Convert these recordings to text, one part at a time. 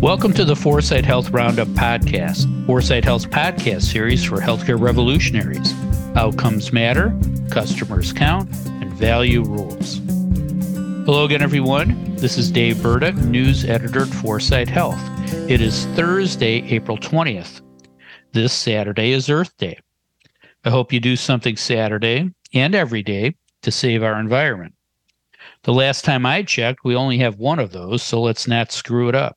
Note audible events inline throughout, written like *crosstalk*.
Welcome to the 4sight Health Roundup podcast, 4sight Health's podcast series for healthcare revolutionaries. Outcomes matter, customers count, and value rules. Hello again, everyone. This is Dave Burda, news editor at 4sight Health. It is Thursday, April 20th. This Saturday is Earth Day. I hope you do something Saturday and every day to save our environment. The last time I checked, we only have one of those, so let's not screw it up.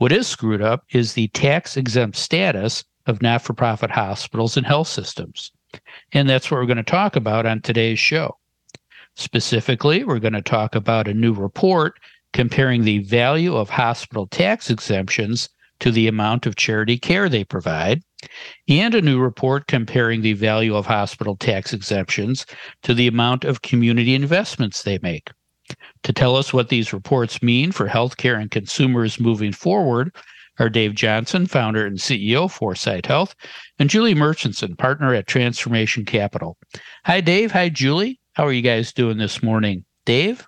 What is screwed up is the tax exempt status of not for profit hospitals and health systems. And that's what we're going to talk about on today's show. Specifically, we're going to talk about a new report comparing the value of hospital tax exemptions to the amount of charity care they provide, and a new report comparing the value of hospital tax exemptions to the amount of community investments they make. To tell us what these reports mean for healthcare and consumers moving forward are Dave Johnson, founder and CEO 4sight Health, and Julie Murchinson, partner at Transformation Capital. Hi, Dave. Hi, Julie. How are you guys doing this morning? Dave?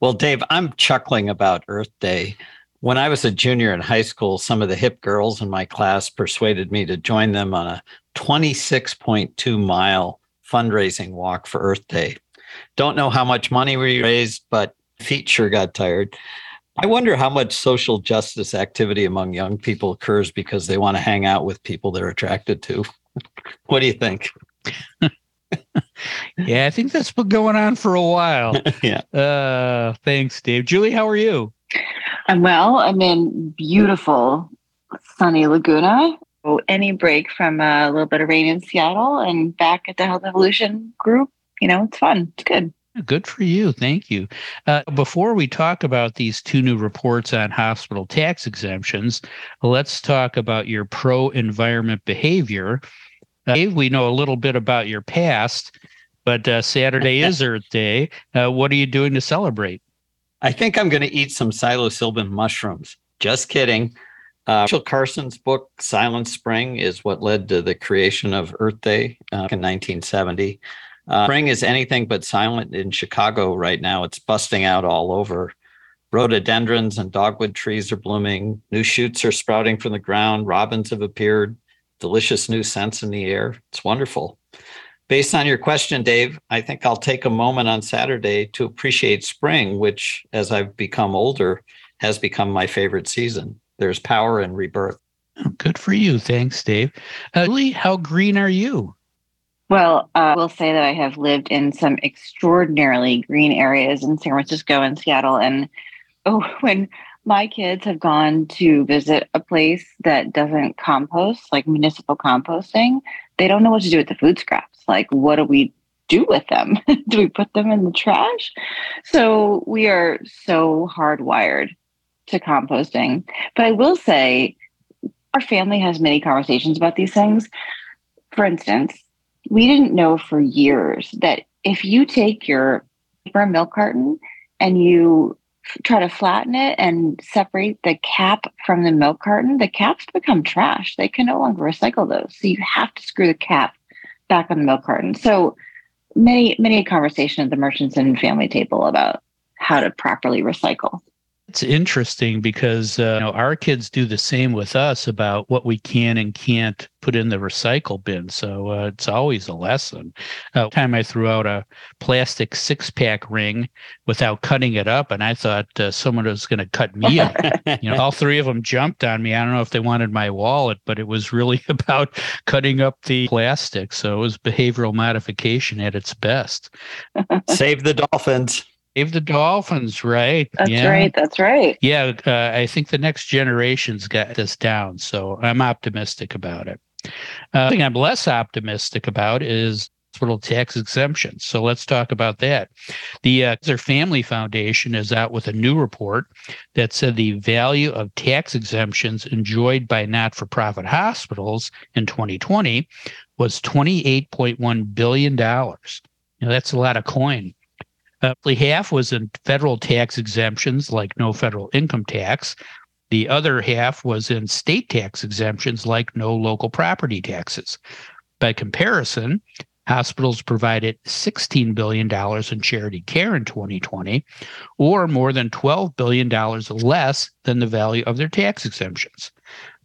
Well, Dave, I'm chuckling about Earth Day. When I was a junior in high school, some of the hip girls in my class persuaded me to join them on a 26.2 mile fundraising walk for Earth Day. Don't know how much money we raised, but feet sure got tired. I wonder how much social justice activity among young people occurs because they want to hang out with people they're attracted to. *laughs* what do you think? *laughs* yeah, I think that's been going on for a while. *laughs* yeah. Uh, thanks, Dave. Julie, how are you? I'm well. I'm in beautiful sunny Laguna. So any break from a little bit of rain in Seattle and back at the Health Evolution group you know, it's fun. It's good. Good for you. Thank you. Uh, before we talk about these two new reports on hospital tax exemptions, let's talk about your pro environment behavior. Uh, Dave, we know a little bit about your past, but uh, Saturday is *laughs* Earth Day. Uh, what are you doing to celebrate? I think I'm going to eat some psilocybin mushrooms. Just kidding. Uh, Rachel Carson's book, Silent Spring, is what led to the creation of Earth Day uh, in 1970. Uh, spring is anything but silent in Chicago right now. It's busting out all over. Rhododendrons and dogwood trees are blooming. New shoots are sprouting from the ground. Robins have appeared. Delicious new scents in the air. It's wonderful. Based on your question, Dave, I think I'll take a moment on Saturday to appreciate spring, which, as I've become older, has become my favorite season. There's power in rebirth. Good for you. Thanks, Dave. Uh, Lee, how green are you? Well, uh, I will say that I have lived in some extraordinarily green areas in San Francisco and Seattle. And oh, *laughs* when my kids have gone to visit a place that doesn't compost, like municipal composting, they don't know what to do with the food scraps. Like, what do we do with them? *laughs* do we put them in the trash? So we are so hardwired to composting. But I will say, our family has many conversations about these things. For instance, we didn't know for years that if you take your paper milk carton and you try to flatten it and separate the cap from the milk carton, the caps become trash. They can no longer recycle those. So you have to screw the cap back on the milk carton. So many, many conversation at the Murchinson family table about how to properly recycle. It's interesting because uh, you know, our kids do the same with us about what we can and can't put in the recycle bin. So uh, it's always a lesson. Uh, time I threw out a plastic six pack ring without cutting it up, and I thought uh, someone was going to cut me up. you know, *laughs* all three of them jumped on me. I don't know if they wanted my wallet, but it was really *laughs* about cutting up the plastic. So it was behavioral modification at its best. Save the dolphins. Save the Dolphins, right? That's yeah. right. That's right. Yeah, uh, I think the next generation's got this down, so I'm optimistic about it. Uh, thing I'm less optimistic about is hospital tax exemptions. So let's talk about that. The uh, Family Foundation is out with a new report that said the value of tax exemptions enjoyed by not-for-profit hospitals in 2020 was 28.1 billion dollars. You know, that's a lot of coin. Roughly half was in federal tax exemptions, like no federal income tax. The other half was in state tax exemptions, like no local property taxes. By comparison, hospitals provided $16 billion in charity care in 2020, or more than $12 billion less than the value of their tax exemptions.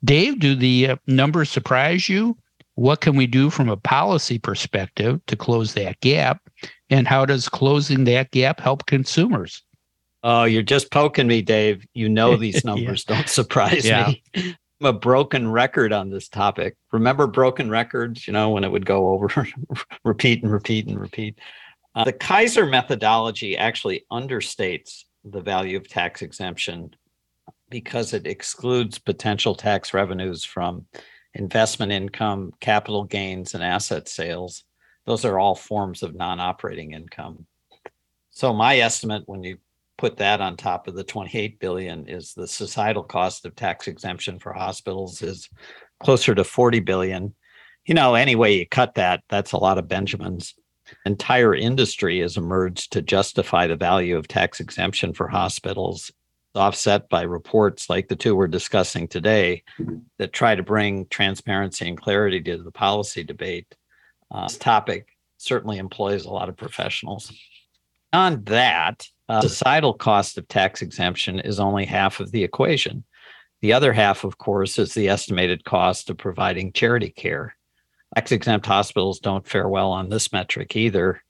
Dave, do the uh, numbers surprise you? What can we do from a policy perspective to close that gap? And how does closing that gap help consumers? Oh, you're just poking me, Dave. You know *laughs* these numbers yeah. don't surprise yeah. me. *laughs* I'm a broken record on this topic. Remember broken records, you know, when it would go over, *laughs* repeat and repeat and repeat. Uh, the Kaiser methodology actually understates the value of tax exemption because it excludes potential tax revenues from investment income, capital gains, and asset sales. Those are all forms of non operating income. So, my estimate when you put that on top of the 28 billion is the societal cost of tax exemption for hospitals is closer to 40 billion. You know, any way you cut that, that's a lot of Benjamins. Entire industry has emerged to justify the value of tax exemption for hospitals offset by reports like the two we're discussing today that try to bring transparency and clarity to the policy debate. Uh, this topic certainly employs a lot of professionals. On that, uh, societal cost of tax exemption is only half of the equation. The other half, of course, is the estimated cost of providing charity care. Tax exempt hospitals don't fare well on this metric either,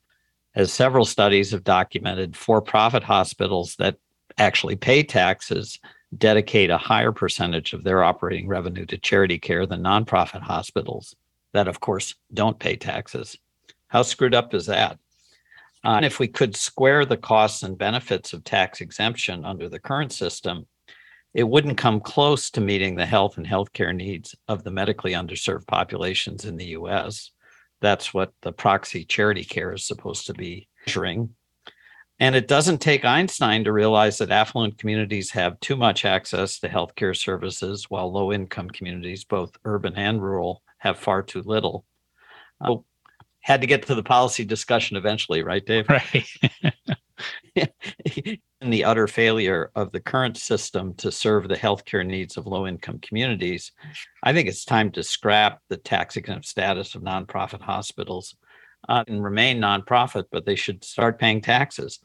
as several studies have documented for profit hospitals that actually pay taxes dedicate a higher percentage of their operating revenue to charity care than nonprofit hospitals that, of course, don't pay taxes. How screwed up is that? Uh, and if we could square the costs and benefits of tax exemption under the current system, it wouldn't come close to meeting the health and healthcare needs of the medically underserved populations in the US. That's what the proxy charity care is supposed to be measuring. And it doesn't take Einstein to realize that affluent communities have too much access to healthcare services, while low income communities, both urban and rural, have far too little. Uh, had to get to the policy discussion eventually, right, Dave? Right. *laughs* *laughs* and the utter failure of the current system to serve the healthcare needs of low income communities, I think it's time to scrap the tax exempt status of nonprofit hospitals uh, and remain nonprofit, but they should start paying taxes.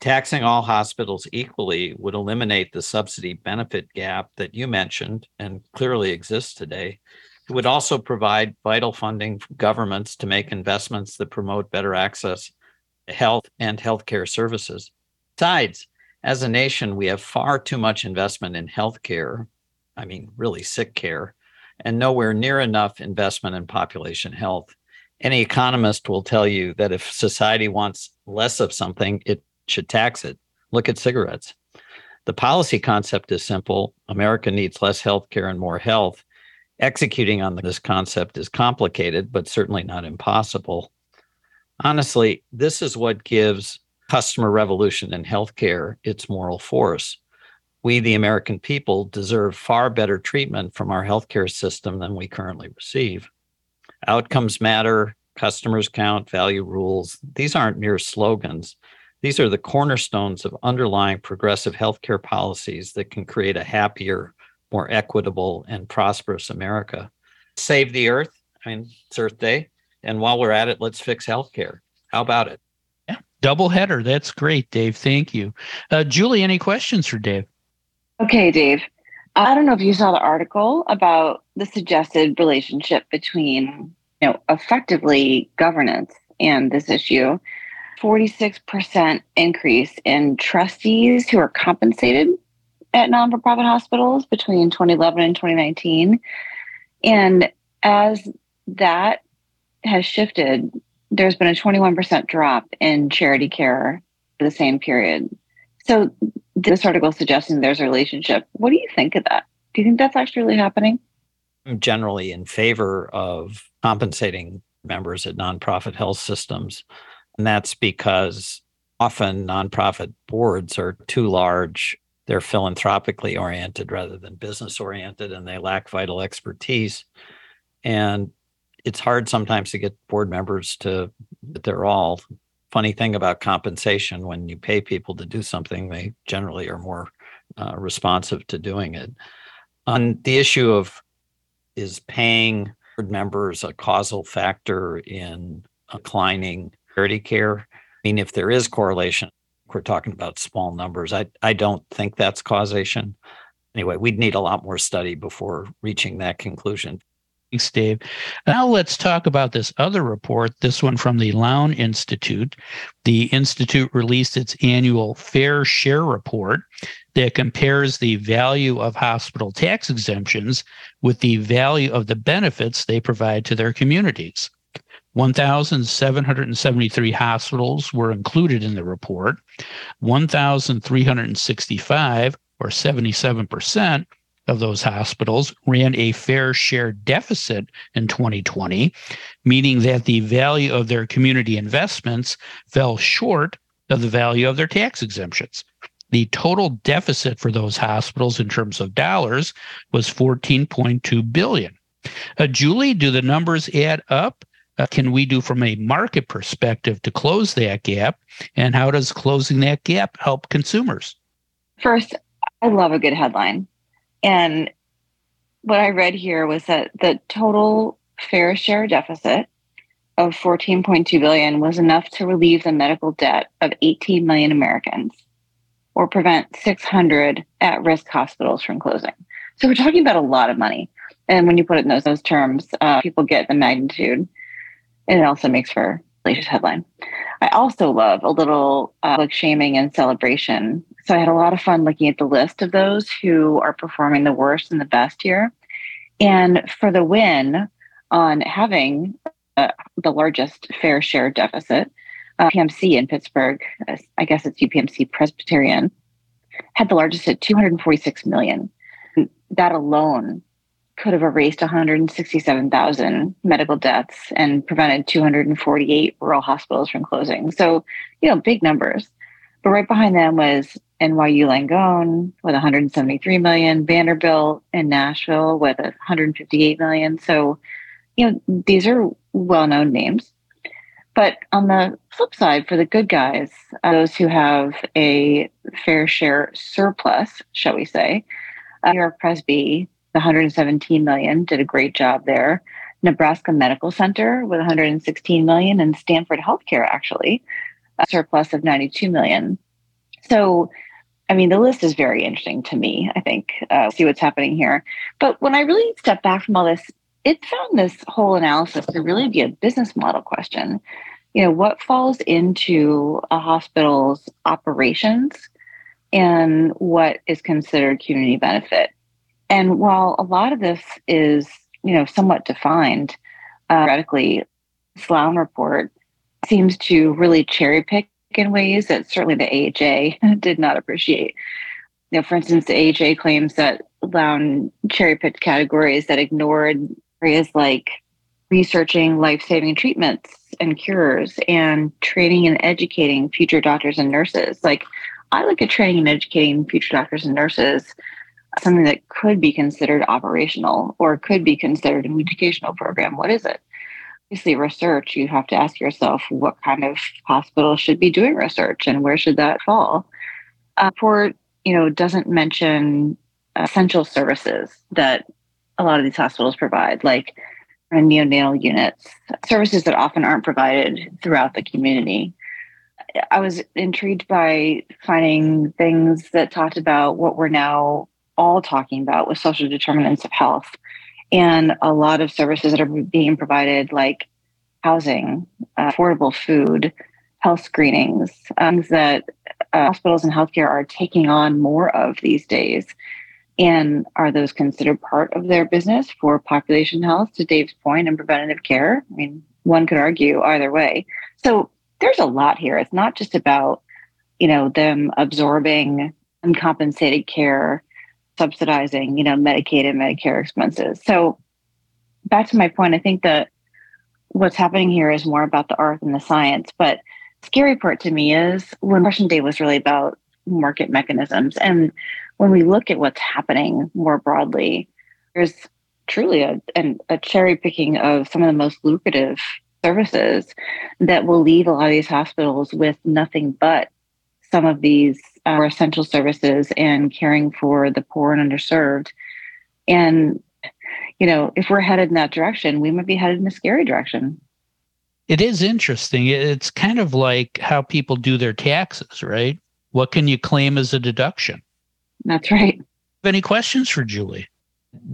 Taxing all hospitals equally would eliminate the subsidy benefit gap that you mentioned and clearly exists today. It would also provide vital funding for governments to make investments that promote better access to health and healthcare services. Besides, as a nation, we have far too much investment in healthcare, I mean, really sick care, and nowhere near enough investment in population health any economist will tell you that if society wants less of something, it should tax it. Look at cigarettes. The policy concept is simple America needs less healthcare and more health. Executing on this concept is complicated, but certainly not impossible. Honestly, this is what gives customer revolution in healthcare its moral force. We, the American people, deserve far better treatment from our healthcare system than we currently receive. Outcomes matter, customers count, value rules. These aren't mere slogans. These are the cornerstones of underlying progressive healthcare policies that can create a happier, more equitable, and prosperous America. Save the earth. I mean, it's Earth Day. And while we're at it, let's fix healthcare. How about it? Yeah, double header. That's great, Dave. Thank you. Uh, Julie, any questions for Dave? Okay, Dave. I don't know if you saw the article about the suggested relationship between, you know, effectively governance and this issue. 46% increase in trustees who are compensated at non-for-profit hospitals between 2011 and 2019. And as that has shifted, there's been a 21% drop in charity care for the same period. So this article is suggesting there's a relationship. What do you think of that? Do you think that's actually happening? I'm generally in favor of compensating members at nonprofit health systems. And that's because often nonprofit boards are too large. They're philanthropically oriented rather than business oriented, and they lack vital expertise. And it's hard sometimes to get board members to they're all funny thing about compensation when you pay people to do something they generally are more uh, responsive to doing it on the issue of is paying board members a causal factor in declining charity care. I mean, if there is correlation, we're talking about small numbers. I, I don't think that's causation. Anyway, we'd need a lot more study before reaching that conclusion. Thanks, Dave. Now let's talk about this other report, this one from the Lown Institute. The Institute released its annual Fair Share Report that compares the value of hospital tax exemptions with the value of the benefits they provide to their communities. 1,773 hospitals were included in the report. 1,365, or 77%, of those hospitals ran a fair share deficit in 2020, meaning that the value of their community investments fell short of the value of their tax exemptions. The total deficit for those hospitals in terms of dollars was 14.2 billion. Uh, Julie, do the numbers add up? Uh, can we do from a market perspective to close that gap? And how does closing that gap help consumers? First, I love a good headline. And what I read here was that the total fair share deficit of 14.2 billion was enough to relieve the medical debt of 18 million Americans or prevent 600 at-risk hospitals from closing. So we're talking about a lot of money. And when you put it in those, those terms, uh, people get the magnitude. And it also makes for latest headline. I also love a little uh, like shaming and celebration so I had a lot of fun looking at the list of those who are performing the worst and the best here. And for the win on having uh, the largest fair share deficit, uh, PMC in Pittsburgh, uh, I guess it's UPMC Presbyterian, had the largest at 246 million. That alone could have erased 167,000 medical deaths and prevented 248 rural hospitals from closing. So, you know, big numbers. But right behind them was NYU Langone with 173 million, Vanderbilt and Nashville with 158 million. So, you know, these are well-known names. But on the flip side, for the good guys, uh, those who have a fair share surplus, shall we say, uh, New York Presby, the 117 million, did a great job there. Nebraska Medical Center with 116 million, and Stanford Healthcare actually a surplus of 92 million. So I mean, the list is very interesting to me. I think uh, see what's happening here. But when I really step back from all this, it found this whole analysis to really be a business model question. You know, what falls into a hospital's operations and what is considered community benefit. And while a lot of this is, you know, somewhat defined, uh, theoretically, Sloan report seems to really cherry pick in ways that certainly the AHA *laughs* did not appreciate. You know, for instance, the AHA claims that Lown cherry picked categories that ignored areas like researching life saving treatments and cures and training and educating future doctors and nurses. Like, I look at training and educating future doctors and nurses something that could be considered operational or could be considered an educational program. What is it? obviously research, you have to ask yourself what kind of hospital should be doing research and where should that fall. Uh, for you know, doesn't mention essential services that a lot of these hospitals provide, like neonatal units, services that often aren't provided throughout the community. I was intrigued by finding things that talked about what we're now all talking about with social determinants of health and a lot of services that are being provided, like housing, uh, affordable food, health screenings, um, that uh, hospitals and healthcare are taking on more of these days. And are those considered part of their business for population health, to Dave's point, and preventative care? I mean, one could argue either way. So there's a lot here. It's not just about, you know, them absorbing uncompensated care subsidizing, you know, Medicaid and Medicare expenses. So back to my point, I think that what's happening here is more about the art and the science. But scary part to me is when Russian Day was really about market mechanisms. And when we look at what's happening more broadly, there's truly a, an, a cherry picking of some of the most lucrative services that will leave a lot of these hospitals with nothing but some of these uh, essential services and caring for the poor and underserved. And, you know, if we're headed in that direction, we might be headed in a scary direction. It is interesting. It's kind of like how people do their taxes, right? What can you claim as a deduction? That's right. Any questions for Julie?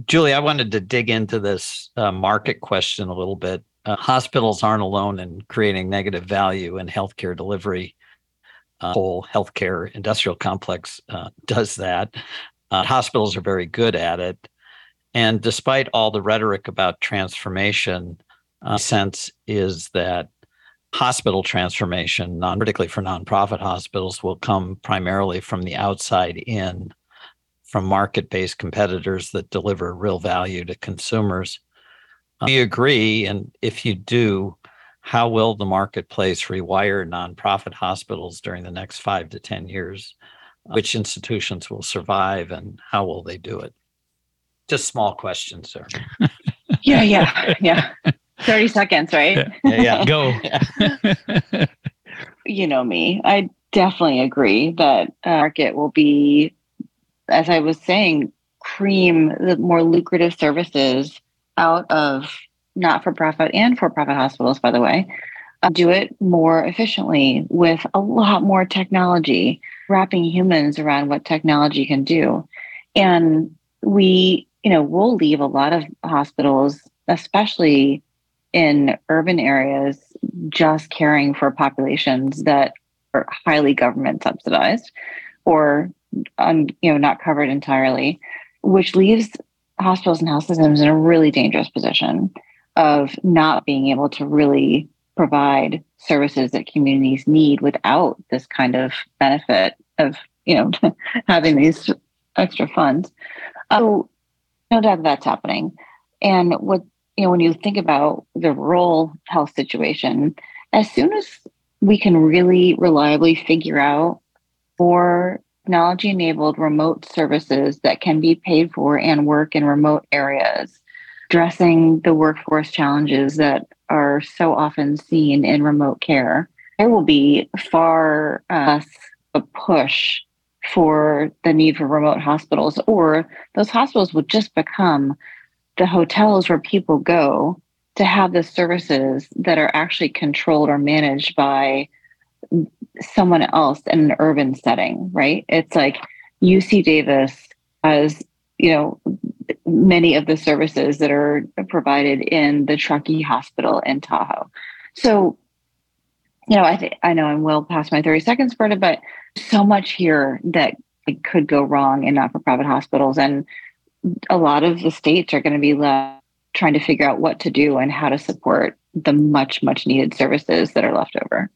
Julie, I wanted to dig into this uh, market question a little bit. Uh, hospitals aren't alone in creating negative value in healthcare delivery. Uh, whole healthcare industrial complex uh, does that. Uh, hospitals are very good at it. And despite all the rhetoric about transformation, uh, sense is that hospital transformation, non particularly for nonprofit hospitals, will come primarily from the outside in, from market-based competitors that deliver real value to consumers. Uh, you agree? And if you do, how will the marketplace rewire nonprofit hospitals during the next five to 10 years? Which institutions will survive and how will they do it? Just small questions, sir. *laughs* yeah, yeah, yeah. 30 seconds, right? Yeah, yeah. Go. *laughs* *laughs* you know me. I definitely agree that uh, market will be, as I was saying, cream the more lucrative services out of not for profit and for profit hospitals, by the way. Uh, do it more efficiently with a lot more technology, wrapping humans around what technology can do. And we, you know, we'll leave a lot of hospitals, especially in urban areas, just caring for populations that are highly government subsidized or um, you know not covered entirely, which leaves hospitals and health systems in a really dangerous position of not being able to really provide services that communities need without this kind of benefit of you know *laughs* having these extra funds. Um, so no doubt that's happening. And what you know when you think about the rural health situation, as soon as we can really reliably figure out for technology enabled remote services that can be paid for and work in remote areas, addressing the workforce challenges that are so often seen in remote care, there will be far uh, less a push for the need for remote hospitals, or those hospitals would just become the hotels where people go to have the services that are actually controlled or managed by someone else in an urban setting, right? It's like UC Davis has, you know, many of the services that are provided in the Truckee Hospital in Tahoe. So, you know, I think I know I'm well past my 30 seconds, Burda, but so much here that it could go wrong in not-for-profit hospitals. And a lot of the states are going to be left trying to figure out what to do and how to support the much, much needed services that are left over.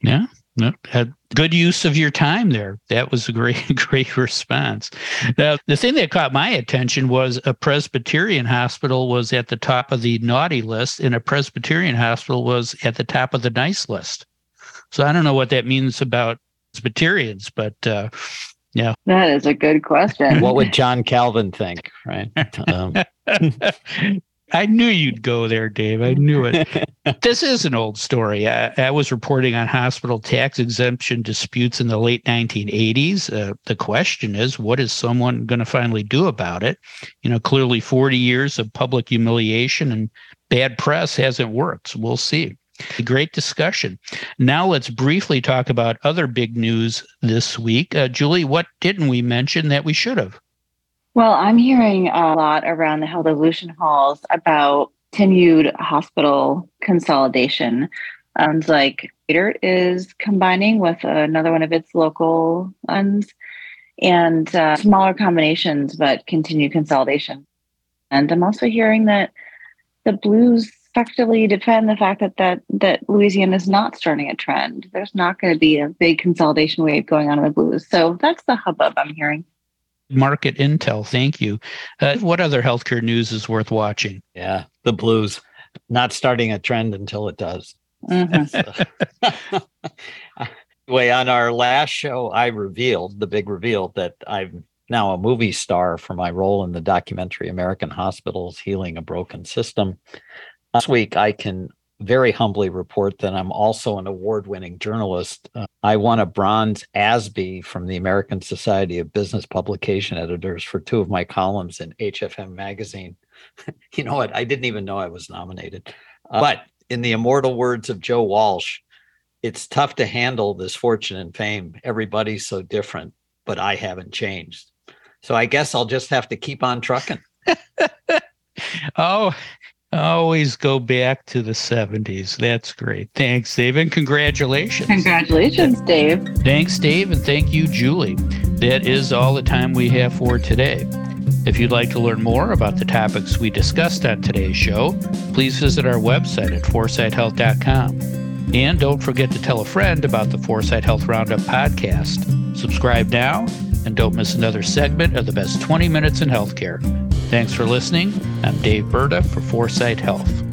Yeah. No, had good use of your time there. That was a great, *laughs* great response. Now, the thing that caught my attention was a Presbyterian hospital was at the top of the naughty list, and a Presbyterian hospital was at the top of the nice list. So I don't know what that means about Presbyterians, but uh, yeah, that is a good question. what would John Calvin think, right? *laughs* Um. *laughs* I knew you'd go there, Dave. I knew it. *laughs* this is an old story. I, I, was reporting on hospital tax exemption disputes in the late 1980s. Uh, the question is, what is someone going to finally do about it? You know, clearly 40 years of public humiliation and bad press hasn't worked. So we'll see. A great discussion. Now let's briefly talk about other big news this week. Uh, Julie, what didn't we mention that we should have? Well, I'm hearing a lot around the health evolution halls about continued hospital consolidation. Sounds like Peter is combining with another one of its local ones and uh, smaller combinations, but continued consolidation. And I'm also hearing that the Blues effectively defend the fact that that that Louisiana is not starting a trend. There's not going to be a big consolidation wave going on in the Blues. So that's the hubbub I'm hearing market intel. Thank you. Uh, *laughs* what other healthcare news is worth watching? Yeah, the blues not starting a trend until it does. Mm-hmm. *laughs* anyway, *laughs* on our last show, I revealed the big reveal that I'm now a movie star for my role in the documentary American Hospitals Healing a Broken System. Last week, I can very humbly report that I'm also an award winning journalist. Uh, I won a bronze Azbee from the American Society of Business Publication Editors for two of my columns in HFM magazine. *laughs* you know what? I didn't even know I was nominated. Uh, but in the immortal words of Joe Walsh, it's tough to handle this fortune and fame. Everybody's so different, but I haven't changed. So I guess I'll just have to keep on trucking. *laughs* oh, always go back to the 70s. That's great. Thanks, Dave, and congratulations. Congratulations, Dave. Thanks, Dave, and thank you, Julie. That is all the time we have for today. If you'd like to learn more about the topics we discussed on today's show, please visit our website at 4sighthealth.com. And don't forget to tell a friend about the 4sight Health Roundup podcast. Subscribe now and don't miss another segment of the best 20 minutes in healthcare. Thanks for listening. I'm Dave Burda for 4sight Health.